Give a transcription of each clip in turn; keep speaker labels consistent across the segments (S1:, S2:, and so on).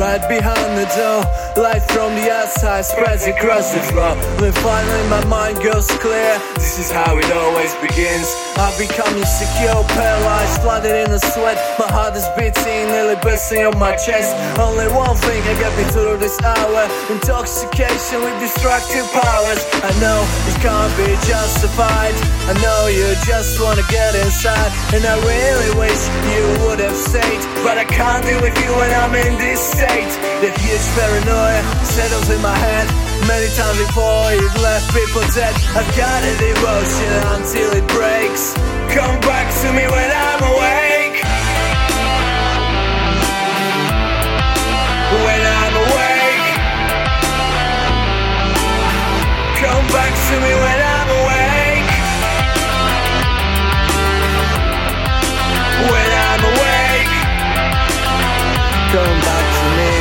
S1: right behind the door. Light from the outside spreads across the floor. Then finally my mind goes clear. This is how it always begins. I become insecure, paralyzed, flooded in the sweat. My heart is beating, nearly bursting on my chest. Only one thing can get me through this hour. Intoxication with destructive powers. I know it can't be justified. I know you just wanna get inside, and I really wish you would have stayed. But I can't deal with you when I'm in this state. The huge paranoia settles in my head. Many times before it left people dead. I've got a devotion until it breaks. Come back to me when I'm awake. When I'm awake. Come back to me Come back to me.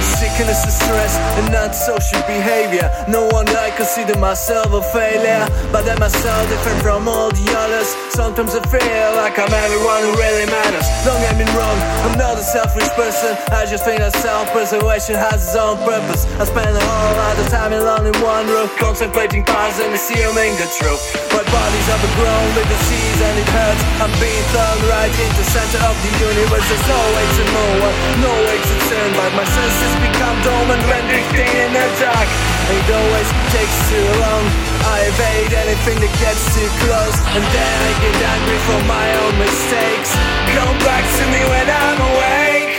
S1: Sickness and stress and antisocial behavior. No wonder I consider myself a failure. But I'm so different from all the others? Sometimes I feel like I'm everyone who really matters. Don't get me I'm not a selfish person. I just think that self-preservation has its own purpose. I spend a whole lot of time alone in one room, contemplating past and assuming the truth. My body's overgrown with disease and it hurts. I'm being thrown right into the center of the universe. There's no way to move on, no way to turn back. My senses become dormant when drifting in the dark. It always takes too long. I evade anything that gets too close, and then I get angry for my own mistakes. Come back to me when I'm awake.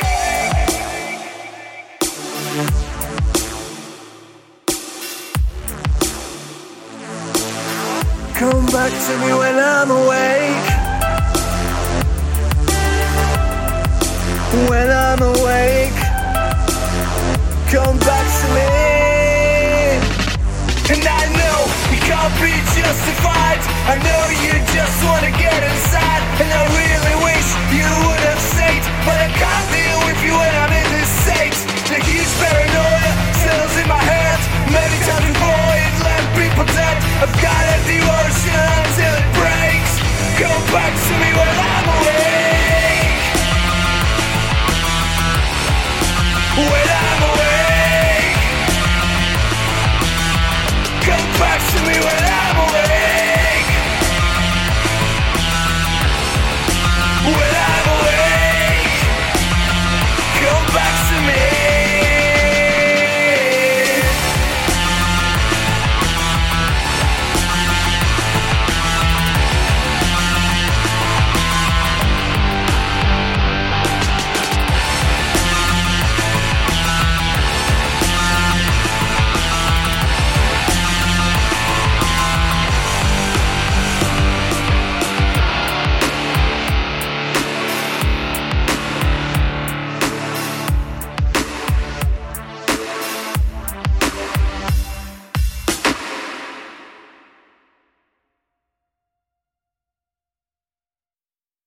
S1: Come back to me when I'm awake. When I'm awake. Come back to me. And I know it can't be justified. I know